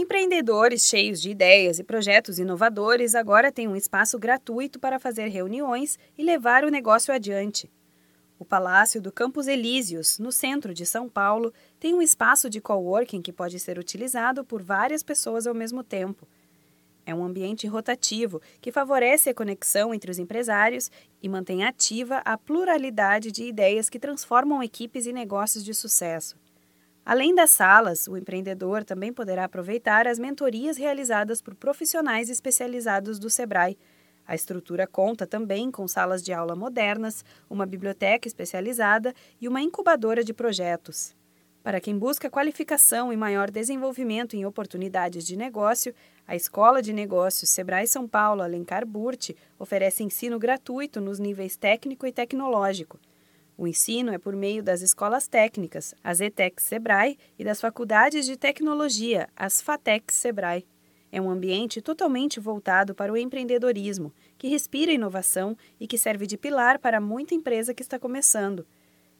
Empreendedores cheios de ideias e projetos inovadores agora têm um espaço gratuito para fazer reuniões e levar o negócio adiante. O Palácio do Campos Elíseos, no centro de São Paulo, tem um espaço de coworking que pode ser utilizado por várias pessoas ao mesmo tempo. É um ambiente rotativo que favorece a conexão entre os empresários e mantém ativa a pluralidade de ideias que transformam equipes e negócios de sucesso. Além das salas, o empreendedor também poderá aproveitar as mentorias realizadas por profissionais especializados do Sebrae. A estrutura conta também com salas de aula modernas, uma biblioteca especializada e uma incubadora de projetos. Para quem busca qualificação e maior desenvolvimento em oportunidades de negócio, a Escola de Negócios Sebrae São Paulo Alencar Burti oferece ensino gratuito nos níveis técnico e tecnológico. O ensino é por meio das escolas técnicas, as ETECs Sebrae, e das faculdades de tecnologia, as FATECs Sebrae. É um ambiente totalmente voltado para o empreendedorismo, que respira inovação e que serve de pilar para muita empresa que está começando.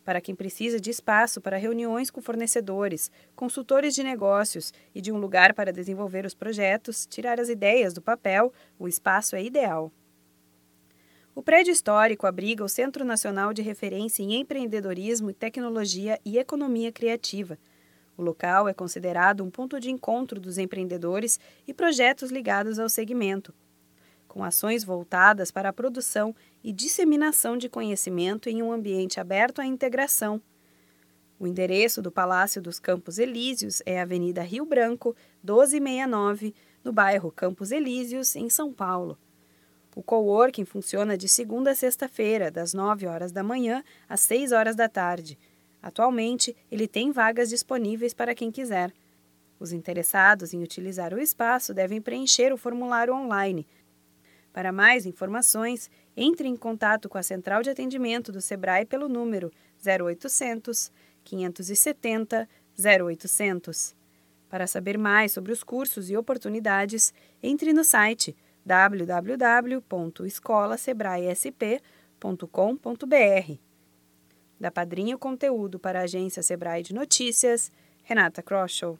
Para quem precisa de espaço para reuniões com fornecedores, consultores de negócios e de um lugar para desenvolver os projetos, tirar as ideias do papel, o espaço é ideal. O prédio histórico abriga o Centro Nacional de Referência em Empreendedorismo, Tecnologia e Economia Criativa. O local é considerado um ponto de encontro dos empreendedores e projetos ligados ao segmento, com ações voltadas para a produção e disseminação de conhecimento em um ambiente aberto à integração. O endereço do Palácio dos Campos Elíseos é Avenida Rio Branco, 1269, no bairro Campos Elíseos, em São Paulo. O coworking funciona de segunda a sexta-feira, das 9 horas da manhã às 6 horas da tarde. Atualmente, ele tem vagas disponíveis para quem quiser. Os interessados em utilizar o espaço devem preencher o formulário online. Para mais informações, entre em contato com a central de atendimento do Sebrae pelo número 0800 570 0800. Para saber mais sobre os cursos e oportunidades, entre no site www.escolasebraesp.com.br. Da Padrinho Conteúdo para a agência Sebrae de Notícias, Renata Kroschel.